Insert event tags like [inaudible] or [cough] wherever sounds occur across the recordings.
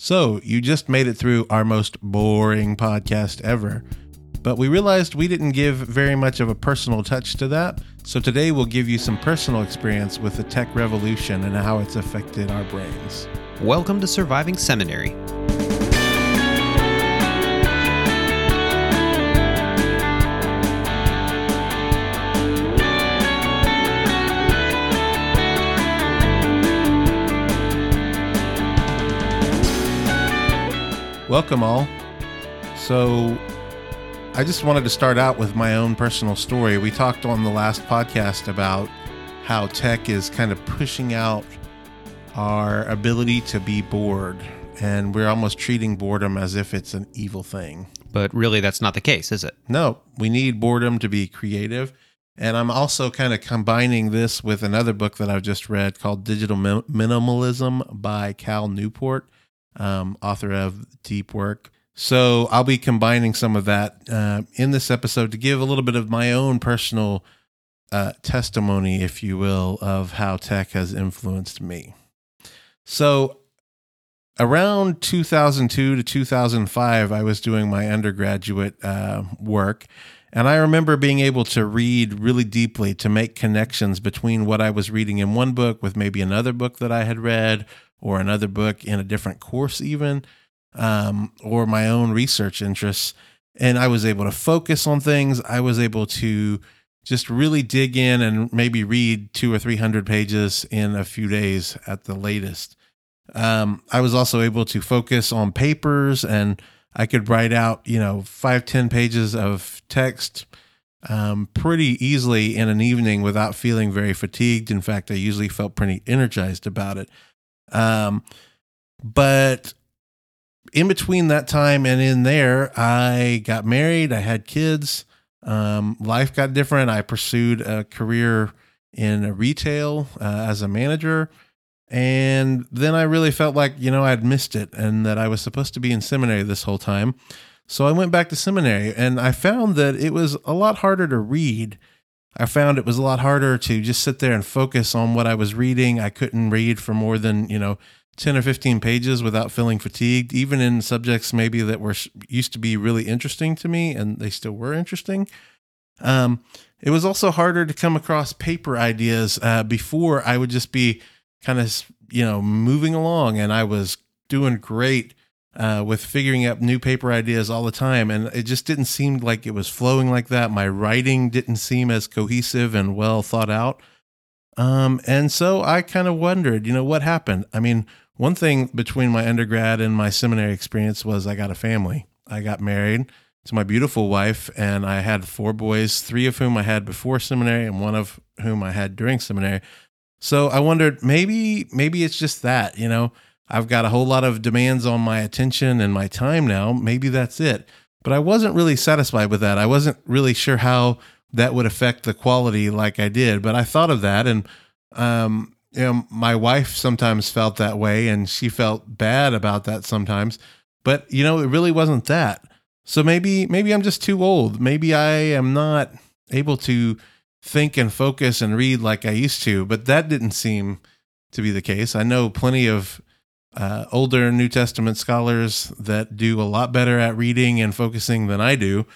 So, you just made it through our most boring podcast ever. But we realized we didn't give very much of a personal touch to that. So, today we'll give you some personal experience with the tech revolution and how it's affected our brains. Welcome to Surviving Seminary. Welcome, all. So, I just wanted to start out with my own personal story. We talked on the last podcast about how tech is kind of pushing out our ability to be bored, and we're almost treating boredom as if it's an evil thing. But really, that's not the case, is it? No, we need boredom to be creative. And I'm also kind of combining this with another book that I've just read called Digital Minimalism by Cal Newport um, author of Deep Work. So I'll be combining some of that uh, in this episode to give a little bit of my own personal uh, testimony, if you will, of how tech has influenced me. So around 2002 to 2005, I was doing my undergraduate uh, work. And I remember being able to read really deeply to make connections between what I was reading in one book with maybe another book that I had read or another book in a different course, even, um, or my own research interests. And I was able to focus on things. I was able to just really dig in and maybe read two or 300 pages in a few days at the latest. Um, I was also able to focus on papers and I could write out, you know, five ten pages of text um, pretty easily in an evening without feeling very fatigued. In fact, I usually felt pretty energized about it. Um, but in between that time and in there, I got married, I had kids, um, life got different. I pursued a career in retail uh, as a manager. And then I really felt like, you know, I'd missed it and that I was supposed to be in seminary this whole time. So I went back to seminary and I found that it was a lot harder to read I found it was a lot harder to just sit there and focus on what I was reading. I couldn't read for more than, you know, 10 or 15 pages without feeling fatigued, even in subjects maybe that were used to be really interesting to me and they still were interesting. Um, it was also harder to come across paper ideas. Uh, before I would just be kind of, you know, moving along and I was doing great uh, with figuring up new paper ideas all the time. And it just didn't seem like it was flowing like that. My writing didn't seem as cohesive and well thought out. Um, and so I kind of wondered, you know, what happened? I mean, one thing between my undergrad and my seminary experience was I got a family. I got married to my beautiful wife, and I had four boys, three of whom I had before seminary, and one of whom I had during seminary. So I wondered, maybe, maybe it's just that, you know, I've got a whole lot of demands on my attention and my time now. Maybe that's it. But I wasn't really satisfied with that. I wasn't really sure how that would affect the quality like I did. But I thought of that and um, you know, my wife sometimes felt that way and she felt bad about that sometimes. But you know, it really wasn't that. So maybe maybe I'm just too old. Maybe I am not able to think and focus and read like I used to, but that didn't seem to be the case. I know plenty of uh, older New Testament scholars that do a lot better at reading and focusing than I do.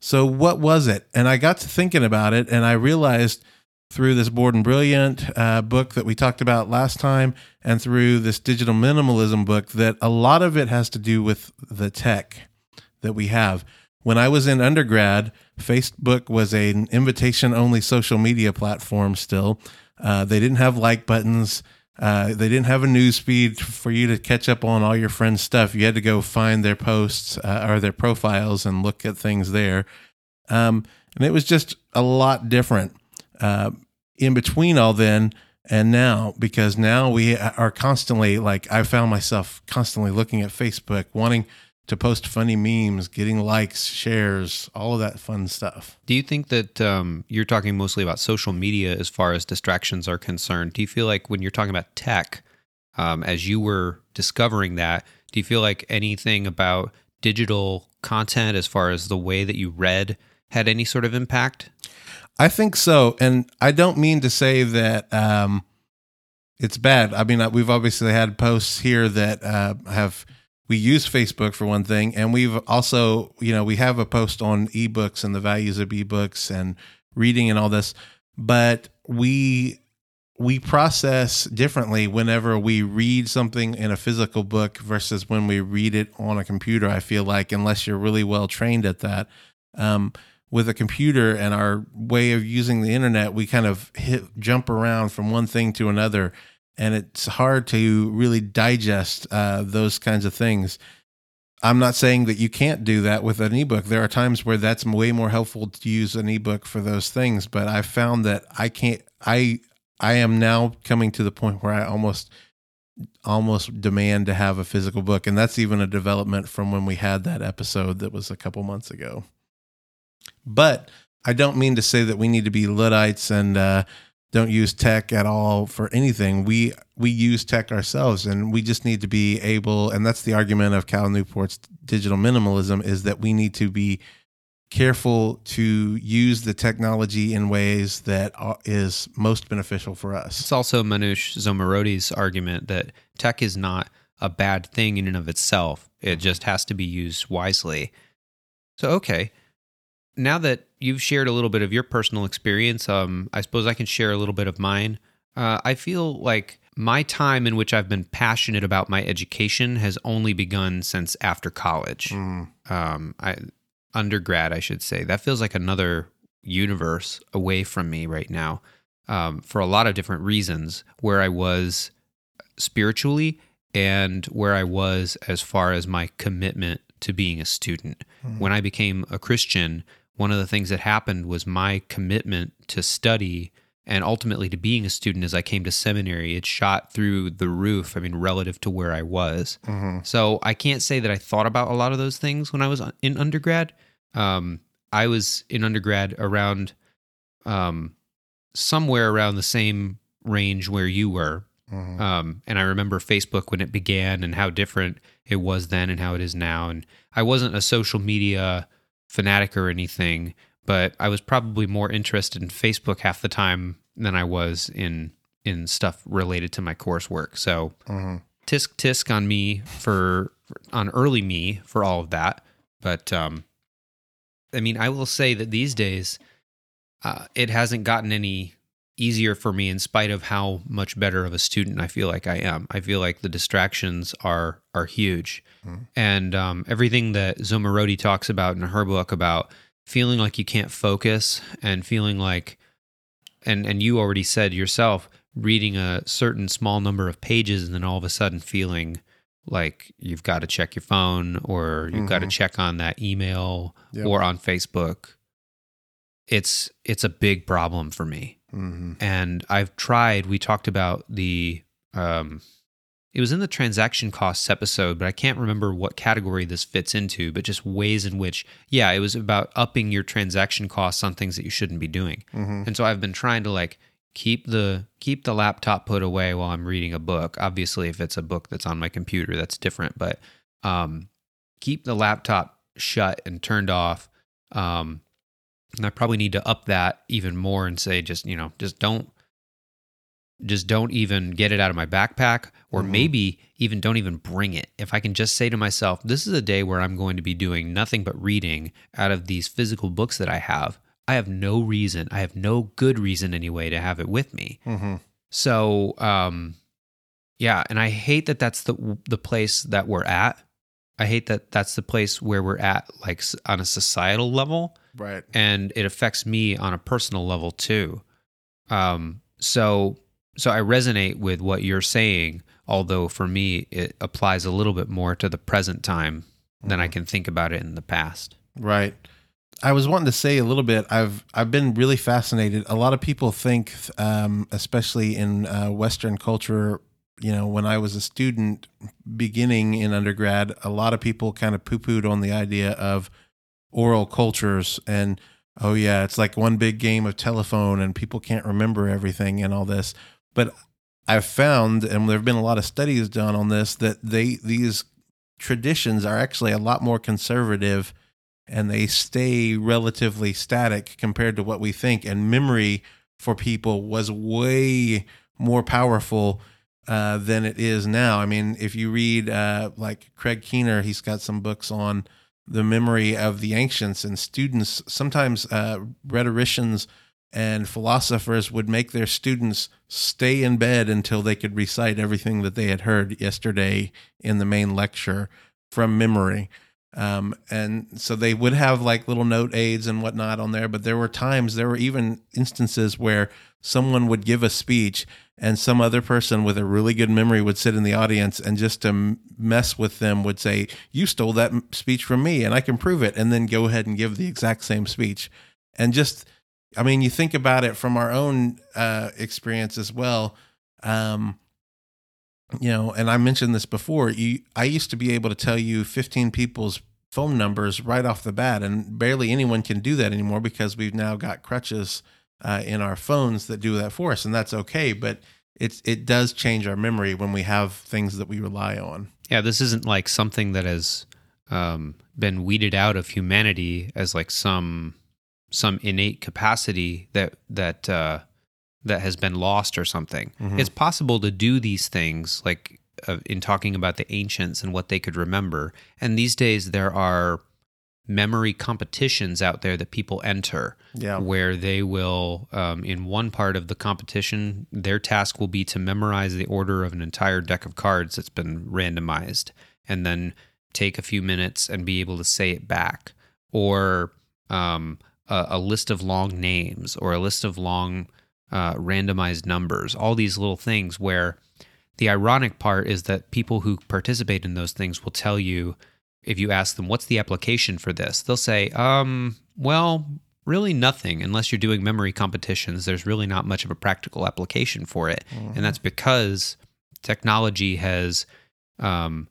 So, what was it? And I got to thinking about it, and I realized through this Bored and Brilliant uh, book that we talked about last time, and through this Digital Minimalism book, that a lot of it has to do with the tech that we have. When I was in undergrad, Facebook was an invitation only social media platform still. Uh, they didn't have like buttons. Uh, they didn't have a news feed for you to catch up on all your friends' stuff. You had to go find their posts uh, or their profiles and look at things there. Um, and it was just a lot different uh, in between all then and now because now we are constantly like I found myself constantly looking at Facebook, wanting to post funny memes, getting likes, shares, all of that fun stuff. Do you think that um, you're talking mostly about social media as far as distractions are concerned? Do you feel like when you're talking about tech, um, as you were discovering that, do you feel like anything about digital content as far as the way that you read had any sort of impact? I think so. And I don't mean to say that um, it's bad. I mean, we've obviously had posts here that uh, have we use Facebook for one thing, and we've also, you know, we have a post on ebooks and the values of ebooks and reading and all this, but we we process differently whenever we read something in a physical book versus when we read it on a computer. I feel like unless you're really well trained at that. Um, with a computer and our way of using the internet, we kind of hit jump around from one thing to another, and it's hard to really digest uh, those kinds of things. I'm not saying that you can't do that with an ebook. There are times where that's way more helpful to use an ebook for those things, but I found that I can't. I I am now coming to the point where I almost almost demand to have a physical book, and that's even a development from when we had that episode that was a couple months ago. But I don't mean to say that we need to be Luddites and uh, don't use tech at all for anything. We we use tech ourselves, and we just need to be able. And that's the argument of Cal Newport's digital minimalism is that we need to be careful to use the technology in ways that is most beneficial for us. It's also Manush Zomorodi's argument that tech is not a bad thing in and of itself. It mm-hmm. just has to be used wisely. So okay, now that you've shared a little bit of your personal experience, um, I suppose I can share a little bit of mine. Uh, I feel like my time in which I've been passionate about my education has only begun since after college. Mm. Um, I undergrad, I should say. That feels like another universe away from me right now, um, for a lot of different reasons. Where I was spiritually and where I was as far as my commitment to being a student. Mm. When I became a Christian, one of the things that happened was my commitment to study and ultimately to being a student as I came to seminary, it shot through the roof. I mean, relative to where I was. Mm-hmm. So I can't say that I thought about a lot of those things when I was in undergrad. Um, I was in undergrad around um, somewhere around the same range where you were. Mm-hmm. Um, and I remember Facebook when it began and how different it was then and how it is now. And I wasn't a social media fanatic or anything, but I was probably more interested in Facebook half the time than I was in in stuff related to my coursework. So mm-hmm. tisk tisk on me for, for, on early me for all of that. But um, I mean, I will say that these days uh, it hasn't gotten any easier for me in spite of how much better of a student I feel like I am. I feel like the distractions are are huge, mm-hmm. and um, everything that Zomorodi talks about in her book about feeling like you can't focus and feeling like, and and you already said yourself, reading a certain small number of pages and then all of a sudden feeling like you've got to check your phone or you've mm-hmm. got to check on that email yep. or on Facebook. It's it's a big problem for me Mm-hmm. And I've tried, we talked about the, um, it was in the transaction costs episode, but I can't remember what category this fits into, but just ways in which, yeah, it was about upping your transaction costs on things that you shouldn't be doing. Mm-hmm. And so I've been trying to like keep the keep the laptop put away while I'm reading a book. Obviously, if it's a book that's on my computer, that's different, but um, keep the laptop shut and turned off. Um, and I probably need to up that even more and say just, you know, just don't just don't even get it out of my backpack or mm-hmm. maybe even don't even bring it. If I can just say to myself, this is a day where I'm going to be doing nothing but reading out of these physical books that I have. I have no reason, I have no good reason anyway to have it with me. Mm-hmm. So, um, yeah, and I hate that that's the the place that we're at. I hate that that's the place where we're at, like on a societal level. Right. And it affects me on a personal level too. Um, so so I resonate with what you're saying, although for me it applies a little bit more to the present time than mm-hmm. I can think about it in the past. Right. I was wanting to say a little bit. I've I've been really fascinated. A lot of people think, um, especially in uh, Western culture, you know, when I was a student beginning in undergrad, a lot of people kind of poo pooed on the idea of oral cultures and oh yeah it's like one big game of telephone and people can't remember everything and all this but i've found and there have been a lot of studies done on this that they these traditions are actually a lot more conservative and they stay relatively static compared to what we think and memory for people was way more powerful uh, than it is now. I mean, if you read uh, like Craig Keener, he's got some books on the memory of the ancients, and students sometimes uh, rhetoricians and philosophers would make their students stay in bed until they could recite everything that they had heard yesterday in the main lecture from memory. Um, and so they would have like little note aids and whatnot on there, but there were times, there were even instances where someone would give a speech and some other person with a really good memory would sit in the audience and just to mess with them would say, You stole that speech from me and I can prove it, and then go ahead and give the exact same speech. And just, I mean, you think about it from our own uh, experience as well. Um, you know, and I mentioned this before. You, I used to be able to tell you 15 people's phone numbers right off the bat, and barely anyone can do that anymore because we've now got crutches uh, in our phones that do that for us, and that's okay. But it's it does change our memory when we have things that we rely on. Yeah, this isn't like something that has um, been weeded out of humanity as like some some innate capacity that that uh, that has been lost or something. Mhm. It's possible to do these things, like uh, in talking about the ancients and what they could remember. And these days, there are memory competitions out there that people enter Yeah, where they will um, in one part of the competition their task will be to memorize the order of an entire deck of cards that's been randomized and then take a few minutes and be able to say it back or um, a, a list of long names or a list of long uh, randomized numbers all these little things where the ironic part is that people who participate in those things will tell you if you ask them what's the application for this? They'll say um well really nothing. Unless you're doing memory competitions there's really not much of a practical application for it. And that's because technology has um,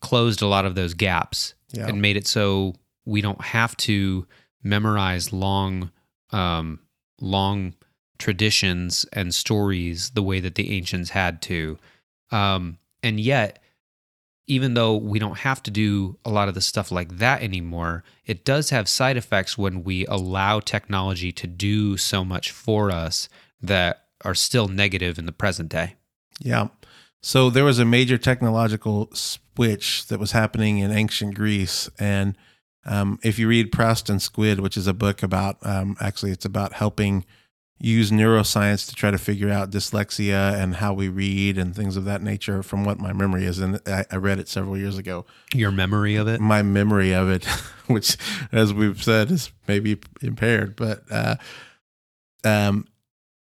closed a lot of those gaps yeah, and made it so we don't have to memorize long um, long traditions and stories the way that the ancients had to um, and yet even though we don't have to do a lot of the stuff like that anymore it does have side effects when we allow technology to do so much for us that are still negative in the present day yeah. So there was a major technological switch that was happening in ancient Greece, and um, if you read Proust and Squid, which is a book about um, actually it's about helping use neuroscience to try to figure out dyslexia and how we read and things of that nature from what my memory is and I, I read it several years ago your memory of it my memory of it, [laughs] which, as we've said, is maybe impaired. But uh, um,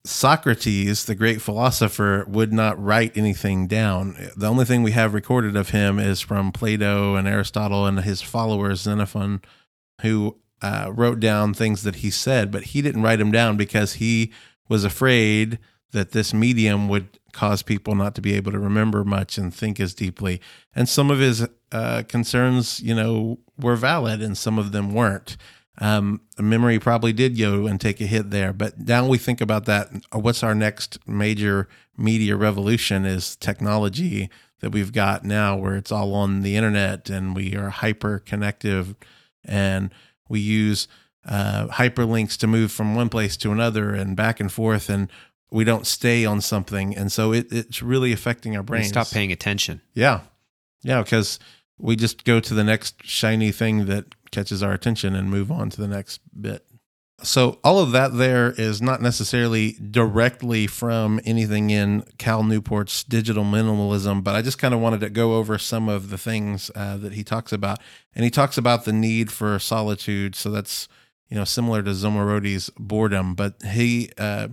Socrates, the great philosopher, would not write anything down. The only thing we have recorded of him is from Plato and Aristotle and his followers, Xenophon, who uh, wrote down things that he said, but he didn't write them down because he was afraid that this medium would cause people not to be able to remember much and think as deeply. And some of his uh, concerns, you know, were valid and some of them weren't. Um, memory probably did go and take a hit there, but now we think about that. What's our next major media revolution is technology that we've got now, where it's all on the internet and we are hyper connective and we use uh, hyperlinks to move from one place to another and back and forth, and we don't stay on something, and so it, it's really affecting our we brains. stop paying attention Yeah, yeah, because we just go to the next shiny thing that catches our attention and move on to the next bit. So all of that there is not necessarily directly from anything in Cal Newport's digital minimalism, but I just kind of wanted to go over some of the things uh, that he talks about, and he talks about the need for solitude. So that's you know similar to Zomorodi's boredom, but he uh,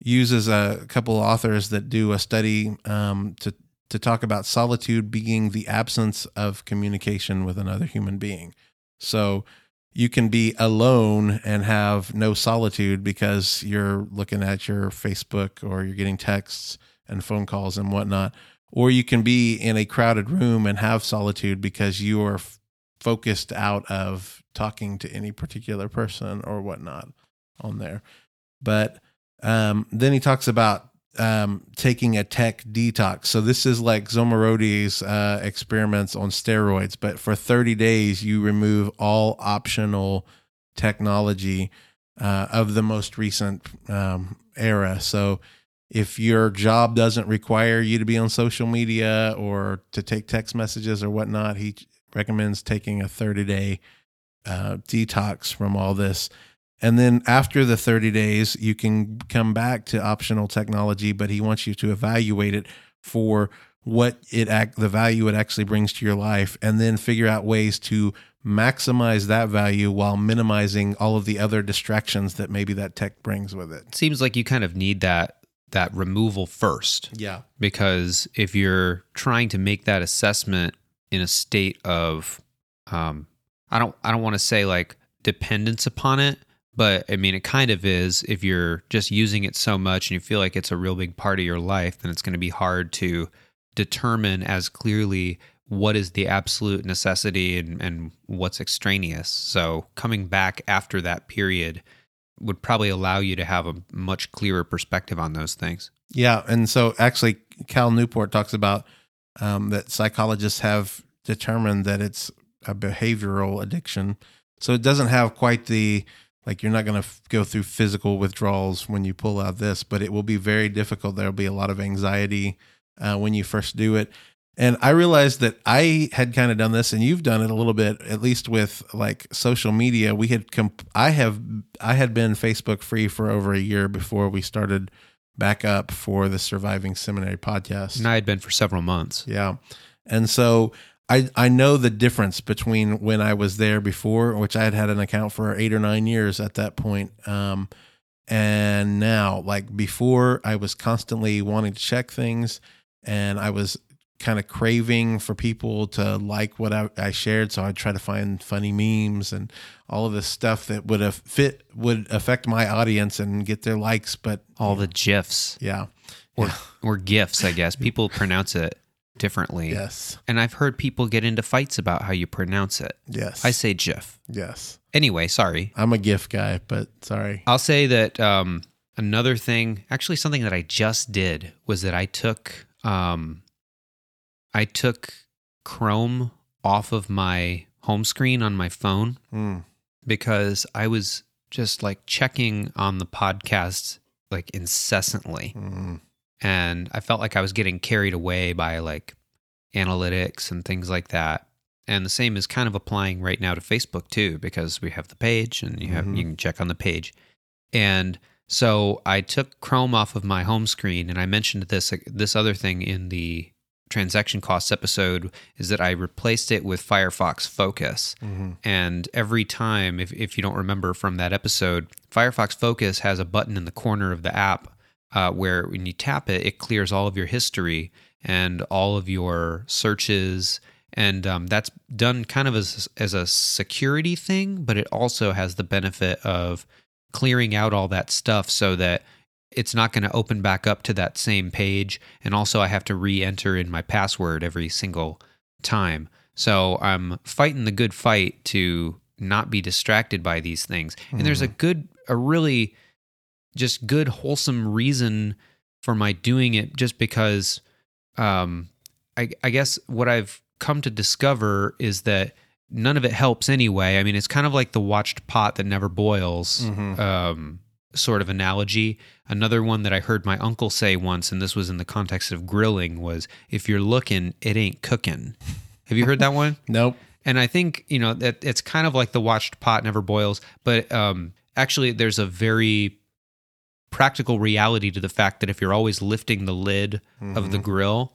uses a couple of authors that do a study um, to to talk about solitude being the absence of communication with another human being. So you can be alone and have no solitude because you're looking at your Facebook or you're getting texts and phone calls and whatnot. Or you can be in a crowded room and have solitude because you are f- focused out of talking to any particular person or whatnot on there. But um, then he talks about um, taking a tech detox. So this is like Zomorodi's uh, experiments on steroids, but for 30 days you remove all optional technology uh, of the most recent um, era. So if your job doesn't require you to be on social media or to take text messages or whatnot, he recommends taking a 30 day uh, detox from all this. And then after the 30 days, you can come back to optional technology, but he wants you to evaluate it for what it act the value it actually brings to your life and then figure out ways to maximize that value while minimizing all of the other distractions that maybe that tech brings with it. Seems like you kind of need that that removal first Yeah. because if you're trying to make that assessment in a state of um I don't I don't want to say like dependence upon it, but I mean it kind of is if you're just using it so much and you feel like it's a real big part of your life, then it's going to be hard to determine as clearly what is the absolute necessity and, and what's extraneous. So coming back after that period would probably allow you to have a much clearer perspective on those things. Yeah, and so actually, Cal Newport talks about um, that psychologists have determined that it's a behavioral addiction. So it doesn't have quite the like you're not going to f- go through physical withdrawals when you pull out this, but it will be very difficult. There'll be a lot of anxiety uh, when you first do it. And I realized that I had kind of done this, and you've done it a little bit, at least with like social media. We had, comp- I have, I had been Facebook free for over a year before we started back up for the Surviving Seminary podcast. And I had been for several months. Yeah. And so I I know the difference between when I was there before, which I had had an account for eight or nine years at that point, um, and now. Like before, I was constantly wanting to check things, and I was kind of craving for people to like what I, I shared. So I'd try to find funny memes and all of this stuff that would have fit would affect my audience and get their likes. But All the GIFs yeah, or or GIFs, I guess. People pronounce it differently. yes, And I've heard people get into fights about how you pronounce it. yes, I say GIF. yes. Anyway, sorry. I'm a GIF guy, but sorry. I'll say that um, another thing, actually, something that I just did was that I took um, I took Chrome off of my home screen on my phone Mm. because I was just like checking on the podcast like incessantly, Mm. And I felt like I was getting carried away by like analytics and things like that. And the same is kind of applying right now to Facebook too, because we have the page and you have Mhm. you can check on the page. And so I took Chrome off of my home screen, and I mentioned this this other thing in the transaction costs episode is that I replaced it with Firefox Focus. Mhm. And every time, if, if you don't remember from that episode, Firefox Focus has a button in the corner of the app uh, where when you tap it, it clears all of your history and all of your searches. And um, that's done kind of as, as a security thing, but it also has the benefit of clearing out all that stuff so that it's not going to open back up to that same page. And also, I have to re enter in my password every single time. So I'm fighting the good fight to not be distracted by these things. And there's a good, a really just good, wholesome reason for my doing it just because um, I, I guess what I've come to discover is that none of it helps anyway. I mean, it's kind of like the watched pot that never boils Mhm. um, sort of analogy. Another one that I heard my uncle say once, and this was in the context of grilling, was if you're looking, it ain't cooking. [laughs] Have you heard that one? Nope. And I think you know that it's kind of like the watched pot never boils, but um, actually, there's a very practical reality to the fact that if you're always lifting the lid of the grill,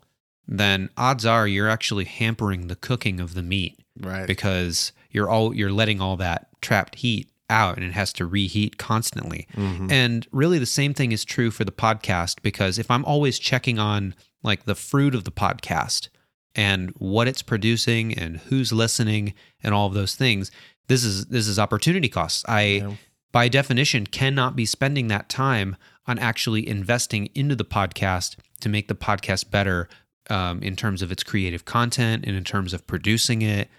then odds are you're actually hampering the cooking of the meat Right. because you're all you're letting all that trapped heat out and it has to reheat constantly. Mhm. And really the same thing is true for the podcast because if I'm always checking on like the fruit of the podcast and what it's producing and who's listening and all of those things, this is this is opportunity costs. I Yeah. By definition cannot be spending that time on actually investing into the podcast to make the podcast better um, in terms of its creative content and in terms of producing it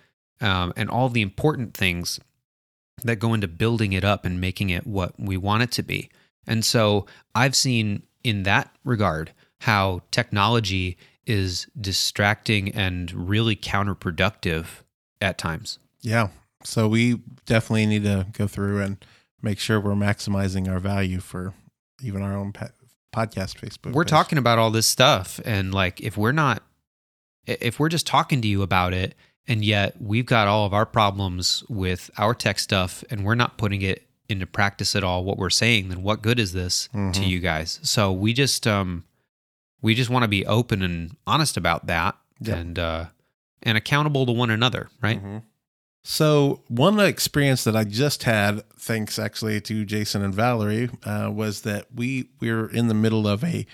um, and all the important things that go into building it up and making it what we want it to be. And so I've seen in that regard how technology is distracting and really counterproductive at times. Yeah. So we definitely need to go through and make sure we're maximizing our value for even our own pa- podcast Facebook. we're page. talking about all this stuff and like if we're not if we're just talking to you about it and yet we've got all of our problems with our tech stuff and we're not putting it into practice at all what we're saying then what good is this to Mhm. you guys so we just um we just want to be open and honest about that Yeah. and uh and accountable to one another right Mhm. So one experience that I just had, thanks actually to Jason and Valerie, uh, was that we we were in the middle of a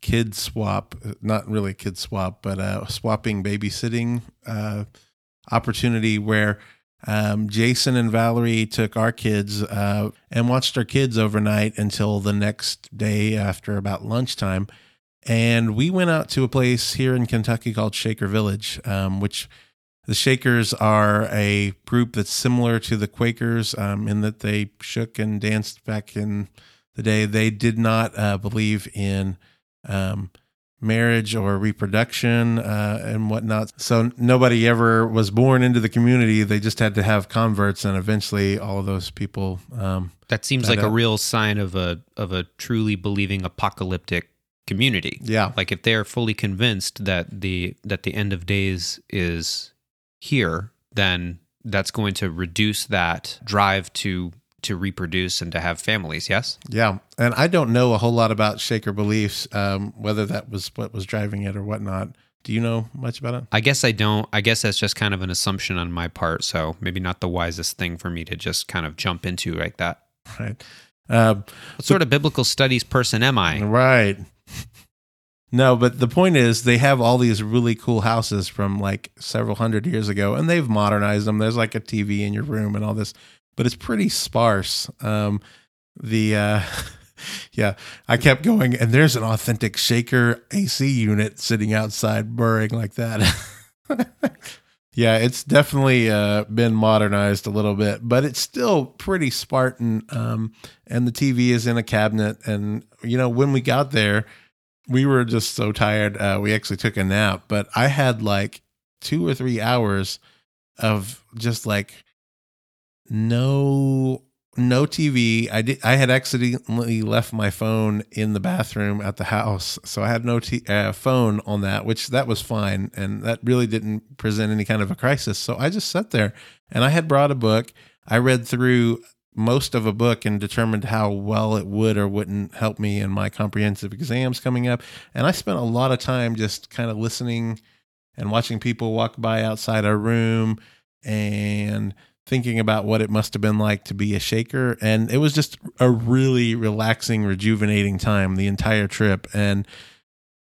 kid swap, not really a kid swap, but a swapping babysitting uh, opportunity where um, Jason and Valerie took our kids uh, and watched our kids overnight until the next day after about lunchtime. And we went out to a place here in Kentucky called Shaker Village, um, which the Shakers are a group that's similar to the Quakers um, in that they shook and danced back in the day. They did not uh, believe in um, marriage or reproduction uh, and whatnot. So nobody ever was born into the community. They just had to have converts, and eventually all of those people. Um, that seems like a uh, real sign of a of a truly believing apocalyptic community yeah, like if they're fully convinced that the that the end of days is here then that's going to reduce that drive to to reproduce and to have families yes yeah. And I don't know a whole lot about Shaker beliefs, um, whether that was what was driving it or whatnot. Do you know much about it? i guess i don't i guess that's just kind of an assumption on my part so maybe not the wisest thing for me to just kind of jump into like that Right. Um, what sort of biblical studies person am i Right. No, but the point is they have all these really cool houses from like several hundred years ago and they've modernized them. There's like a TV in your room and all this, but it's pretty sparse. Um the uh [laughs] yeah, I kept going and there's an authentic shaker AC unit sitting outside burring like that. [laughs] yeah, it's definitely uh been modernized a little bit, but it's still pretty Spartan um and the TV is in a cabinet. And you know, when we got there, we were just so tired. Uh, we actually took a nap, but I had like two or three hours of just like no no TV. I did. I had accidentally left my phone in the bathroom at the house, so I had no t- uh, phone on that, which that was fine, and that really didn't present any kind of a crisis. So I just sat there, and I had brought a book. I read through most of a book and determined how well it would or wouldn't help me in my comprehensive exams coming up. And I spent a lot of time just kind of listening and watching people walk by outside our room and thinking about what it must have been like to be a shaker. And it was just a really relaxing, rejuvenating time the entire trip. And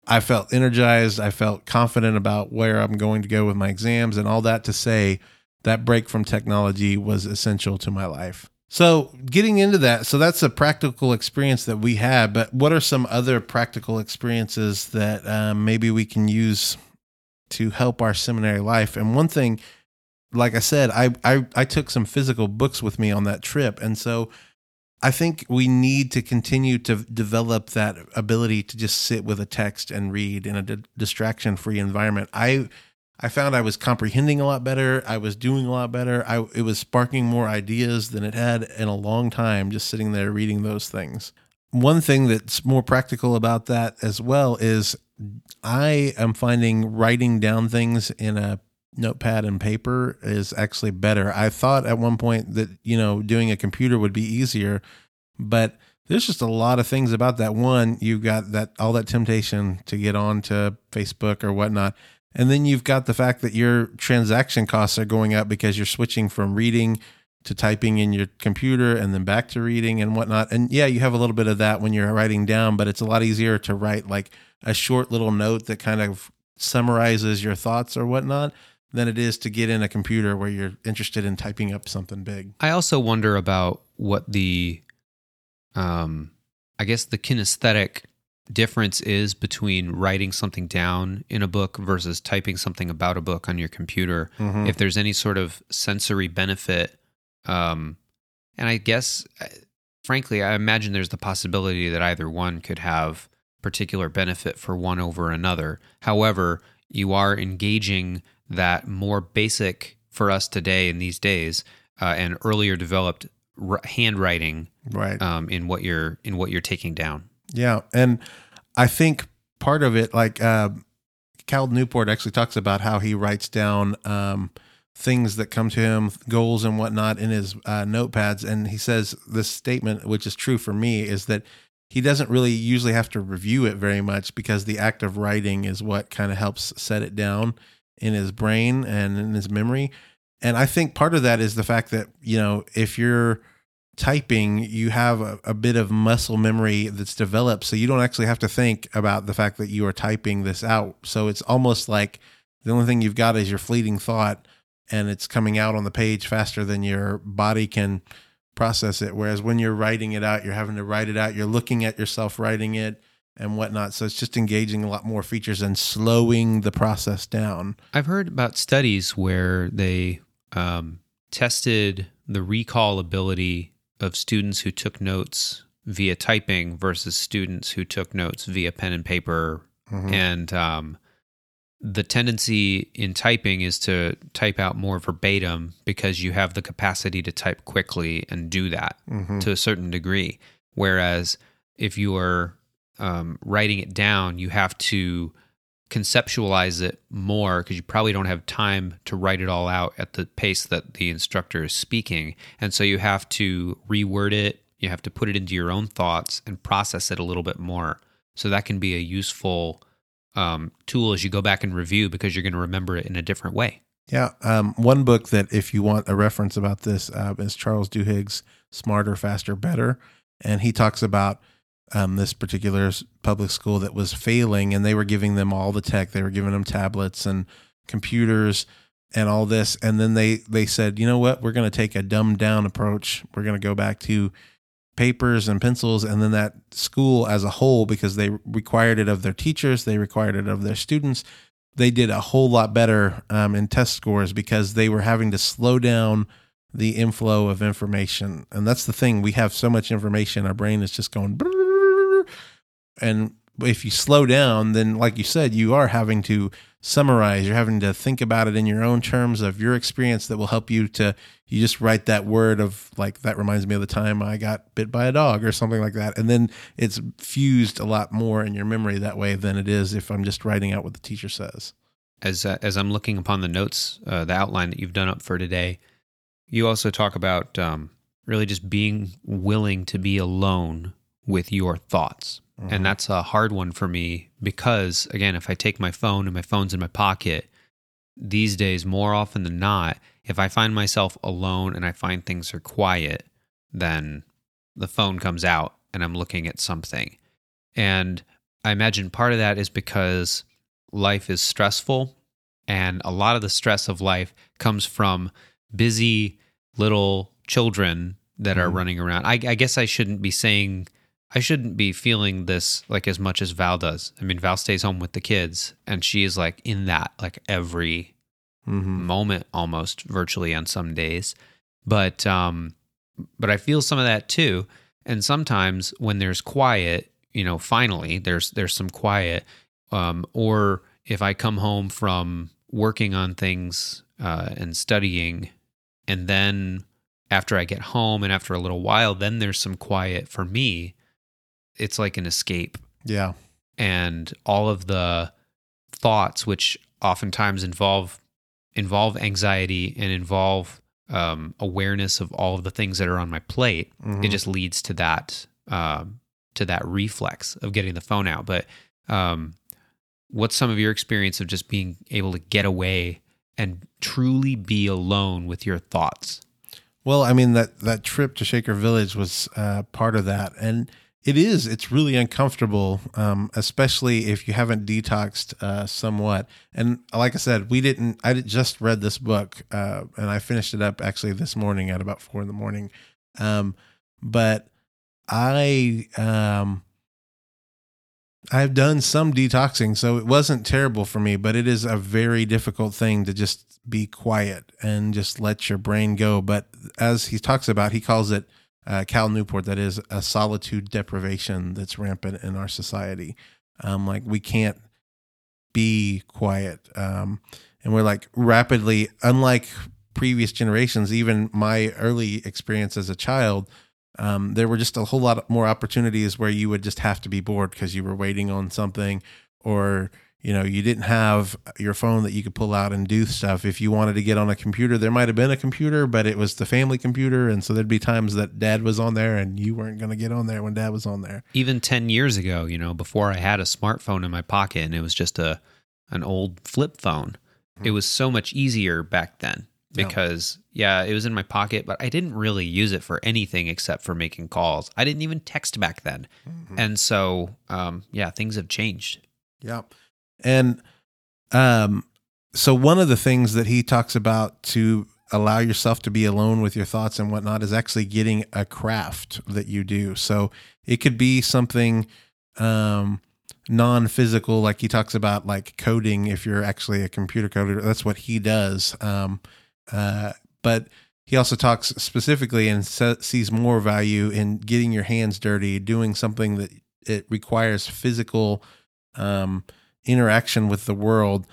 I felt energized. I felt confident about where I'm going to go with my exams and all that to say that break from technology was essential to my life. So, getting into that, so that's a practical experience that we had, but what are some other practical experiences that um, maybe we can use to help our seminary life? And one thing, like I said, I, I, I took some physical books with me on that trip. And so I think we need to continue to develop that ability to just sit with a text and read in a di- distraction free environment. I, I found I was comprehending a lot better. I was doing a lot better. I it was sparking more ideas than it had in a long time just sitting there reading those things. One thing that's more practical about that as well is I am finding writing down things in a notepad and paper is actually better. I thought at one point that, you know, doing a computer would be easier, but there's just a lot of things about that. One, you've got that all that temptation to get on to Facebook or whatnot. And then you've got the fact that your transaction costs are going up because you're switching from reading to typing in your computer and then back to reading and whatnot. And yeah, you have a little bit of that when you're writing down, but it's a lot easier to write like a short little note that kind of summarizes your thoughts or whatnot than it is to get in a computer where you're interested in typing up something big. I also wonder about what the, um, I guess the kinesthetic difference is between writing something down in a book versus typing something about a book on your computer. Mhm. If there's any sort of sensory benefit, um, and I guess, uh, frankly, I imagine there's the possibility that either one could have particular benefit for one over another. However, you are engaging that more basic for us today in these days uh, and earlier developed r- handwriting Right. um, in what you're in what you're taking down. Yeah, and I think part of it, like uh, Cal Newport, actually talks about how he writes down um, things that come to him, goals and whatnot, in his uh, notepads, and he says this statement, which is true for me, is that he doesn't really usually have to review it very much because the act of writing is what kind of helps set it down in his brain and in his memory. And I think part of that is the fact that, you know, if you're typing, you have a, a, bit of muscle memory that's developed. So you don't actually have to think about the fact that you are typing this out. So it's almost like the only thing you've got is your fleeting thought and it's coming out on the page faster than your body can process it. Whereas when you're writing it out, you're having to write it out, you're looking at yourself writing it and whatnot. So it's just engaging a lot more features and slowing the process down. I've heard about studies where they um, tested the recall ability of students who took notes via typing versus students who took notes via pen and paper. Mm-hmm. And um, the tendency in typing is to type out more verbatim because you have the capacity to type quickly and do that mm-hmm. to a certain degree. Whereas if you are um, writing it down, you have to conceptualize it more because you probably don't have time to write it all out at the pace that the instructor is speaking. And so you have to reword it, you have to put it into your own thoughts and process it a little bit more. So that can be a useful um, tool as you go back and review because you're going to remember it in a different way. Yeah. Um, one book that, if you want a reference about this, uh, is Charles Duhigg's Smarter, Faster, Better. And he talks about um, this particular public school that was failing, and they were giving them all the tech. They were giving them tablets and computers and all this, and then they they said, you know what, we're going to take a dumbed down approach. We're going to go back to papers and pencils, and then that school as a whole, because they required it of their teachers, they required it of their students. They did a whole lot better um, in test scores because they were having to slow down the inflow of information. And that's the thing. We have so much information, our brain is just going. And if you slow down, then like you said, you are having to summarize. You're having to think about it in your own terms of your experience that will help you to. You just write that word of like that reminds me of the time I got bit by a dog or something like that, and then it's fused a lot more in your memory that way than it is if I'm just writing out what the teacher says. As uh, as I'm looking upon the notes, uh, the outline that you've done up for today, you also talk about um, really just being willing to be alone with your thoughts Mm-hmm. And that's a hard one for me because, again, if I take my phone and my phone's in my pocket, these days, more often than not, if I find myself alone and I find things are quiet, then the phone comes out and I'm looking at something. And I imagine part of that is because life is stressful. And a lot of the stress of life comes from busy little children that mm-hmm. are running around. I, I, guess I shouldn't be saying I shouldn't be feeling this like as much as Val does. I mean, Val stays home with the kids and she is like in that like every mm-hmm. moment almost virtually on some days. But um but I feel some of that too. And sometimes when there's quiet, you know, finally there's there's some quiet um or if I come home from working on things uh and studying and then after I get home and after a little while then there's some quiet for me it's like an escape. Yeah. And all of the thoughts, which oftentimes involve involve anxiety and involve um, awareness of all of the things that are on my plate, mm-hmm. it just leads to that um, to that reflex of getting the phone out. But um, what's some of your experience of just being able to get away and truly be alone with your thoughts? Well, I mean that that trip to Shaker Village was uh, part of that, and it is. It's really uncomfortable, um, especially if you haven't detoxed uh, somewhat. And like I said, we didn't. I just read this book, uh, and I finished it up actually this morning at about four in the morning. Um, but I um, I've done some detoxing, so it wasn't terrible for me. But it is a very difficult thing to just be quiet and just let your brain go. But as he talks about, he calls it uh, Cal Newport, that is a solitude deprivation that's rampant in our society. Um, like we can't be quiet. Um, and we're like rapidly, unlike previous generations, even my early experience as a child, um, there were just a whole lot more opportunities where you would just have to be bored because you were waiting on something or you know you didn't have your phone that you could pull out and do stuff if you wanted to get on a computer there might have been a computer but it was the family computer and so there'd be times that dad was on there and you weren't going to get on there when dad was on there Even 10 years ago, you know, before I had a smartphone in my pocket and it was just a an old flip phone. It was so much easier back then because yeah, it was in my pocket, but I didn't really use it for anything except for making calls. I didn't even text back then. And so um yeah, things have changed. Yeah. And um so one of the things that he talks about to allow yourself to be alone with your thoughts and whatnot is actually getting a craft that you do. So it could be something um non-physical like he talks about like coding if you're actually a computer coder that's what he does um uh but he also talks specifically and se- sees more value in getting your hands dirty doing something that it requires physical um interaction with the world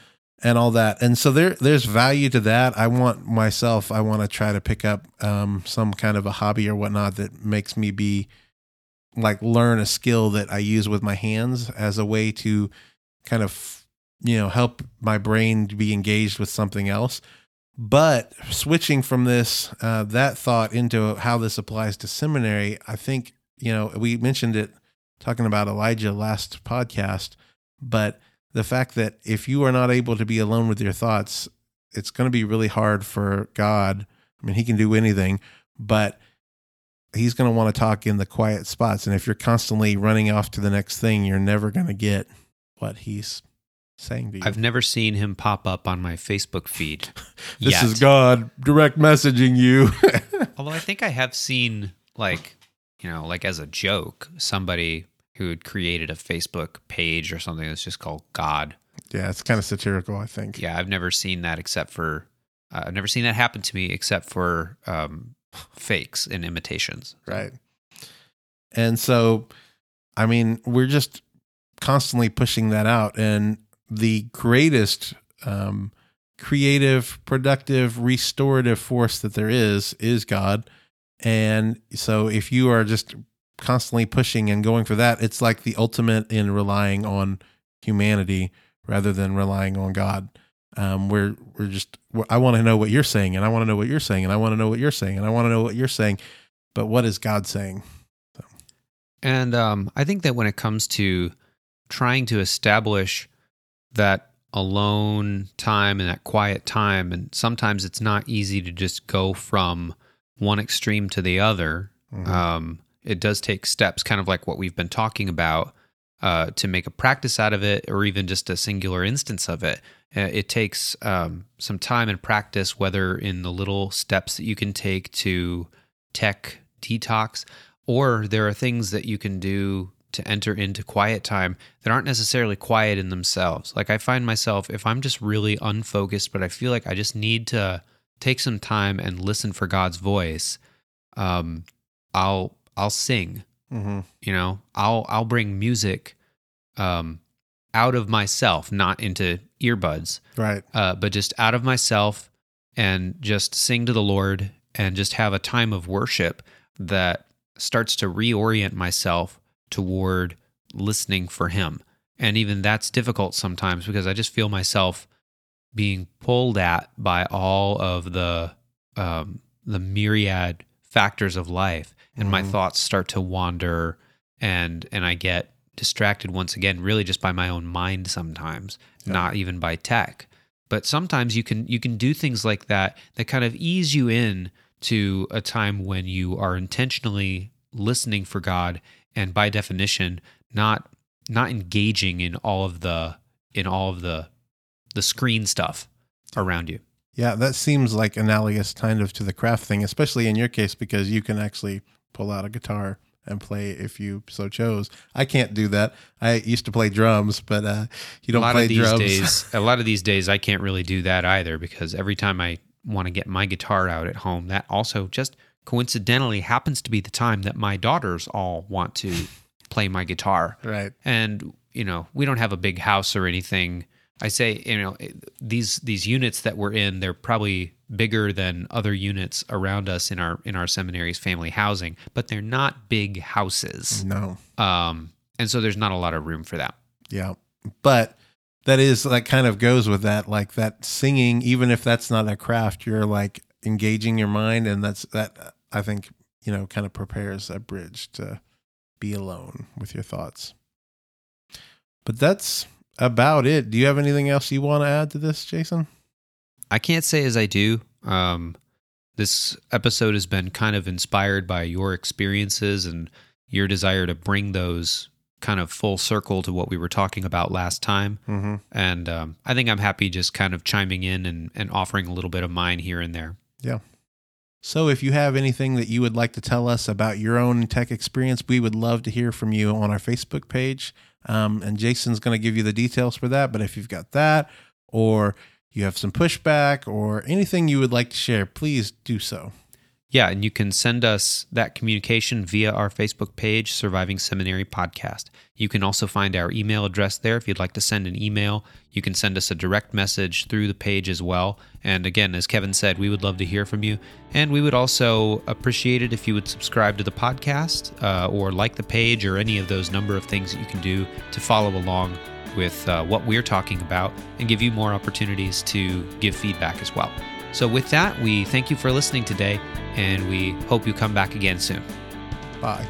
and all that. And so there there's value to that. I want myself, I want to try to pick up um some kind of a hobby or whatnot that makes me be like learn a skill that I use with my hands as a way to kind of you know help my brain be engaged with something else. But switching from this uh, that thought into how this applies to seminary, I think you know we mentioned it talking about Elijah last podcast, but the fact that if you are not able to be alone with your thoughts, it's going to be really hard for God. I mean, He can do anything, but He's going to want to talk in the quiet spots. And if you're constantly running off to the next thing, you're never going to get what He's saying to you. I've never seen him pop up on my Facebook feed. [laughs] this yet. is God direct messaging you. Although I think I have seen like, you know, like as a joke, somebody who had created a Facebook page or something that's just called God. yeah, it's kind of satirical, I think. Yeah, I've never seen that except for uh, I've never seen that happen to me except for um, fakes and imitations. Right. And so, I mean, we're just constantly pushing that out. And the greatest um, creative, productive, restorative force that there is is God. And so, if you are just constantly pushing and going for that, it's like the ultimate in relying on humanity rather than relying on God. Um, we're we're just we're, I want to know what you're saying, and I want to know what you're saying, and I want to know what you're saying, and I want to know what you're saying. But what is God saying? So. And um, I think that when it comes to trying to establish that alone time and that quiet time, and sometimes it's not easy to just go from one extreme to the other. Mhm. Um, it does take steps, kind of like what we've been talking about, uh, to make a practice out of it, or even just a singular instance of it. Uh, it takes um, some time and practice, whether in the little steps that you can take to tech detox, or there are things that you can do to enter into quiet time that aren't necessarily quiet in themselves. Like I find myself, if I'm just really unfocused, but I feel like I just need to take some time and listen for God's voice, um, I'll I'll sing. Mm-hmm. You know, I'll I'll bring music um, out of myself, not into earbuds, Right. uh, but just out of myself and just sing to the Lord and just have a time of worship that starts to reorient myself toward listening for Him. And even that's difficult sometimes because I just feel myself being pulled at by all of the um, the myriad factors of life, and my Mhm. thoughts start to wander, and and I get distracted once again, really just by my own mind sometimes, Yeah. not even by tech. But sometimes you can you can do things like that that kind of ease you in to a time when you are intentionally listening for God and by definition not not engaging in all of the in all of the the screen stuff around you. Yeah, that seems like analogous kind of to the craft thing, especially in your case because you can actually pull out a guitar and play if you so chose. I can't do that. I used to play drums, but uh, you don't a lot play of these drums. days [laughs] a lot of these days I can't really do that either because every time I want to get my guitar out at home that also just coincidentally happens to be the time that my daughters all want to [laughs] play my guitar right. and you know we don't have a big house or anything I say, you know, these these units that we're in, they're probably bigger than other units around us in our in our seminary's family housing, but they're not big houses. No. Um, and so there's not a lot of room for that. Yeah. But that is that kind of goes with that like that singing even if that's not a craft you're like engaging your mind and that's that I think, you know, kind of prepares a bridge to be alone with your thoughts. But that's about it. Do you have anything else you want to add to this, Jason? I can't say as I do. Um, this episode has been kind of inspired by your experiences and your desire to bring those kind of full circle to what we were talking about last time. Mm-hmm. And um, I think I'm happy just kind of chiming in and, and offering a little bit of mine here and there. Yeah. So if you have anything that you would like to tell us about your own tech experience, we would love to hear from you on our Facebook page. Um, and Jason's going to give you the details for that. But if you've got that, or you have some pushback, or anything you would like to share, please do so. Yeah, and you can send us that communication via our Facebook page, Surviving Seminary Podcast. You can also find our email address there if you'd like to send an email. You can send us a direct message through the page as well. And again, as Kevin said, we would love to hear from you. And we would also appreciate it if you would subscribe to the podcast uh, or like the page or any of those number of things that you can do to follow along with uh, what we're talking about and give you more opportunities to give feedback as well. So, with that, we thank you for listening today and we hope you come back again soon. Bye.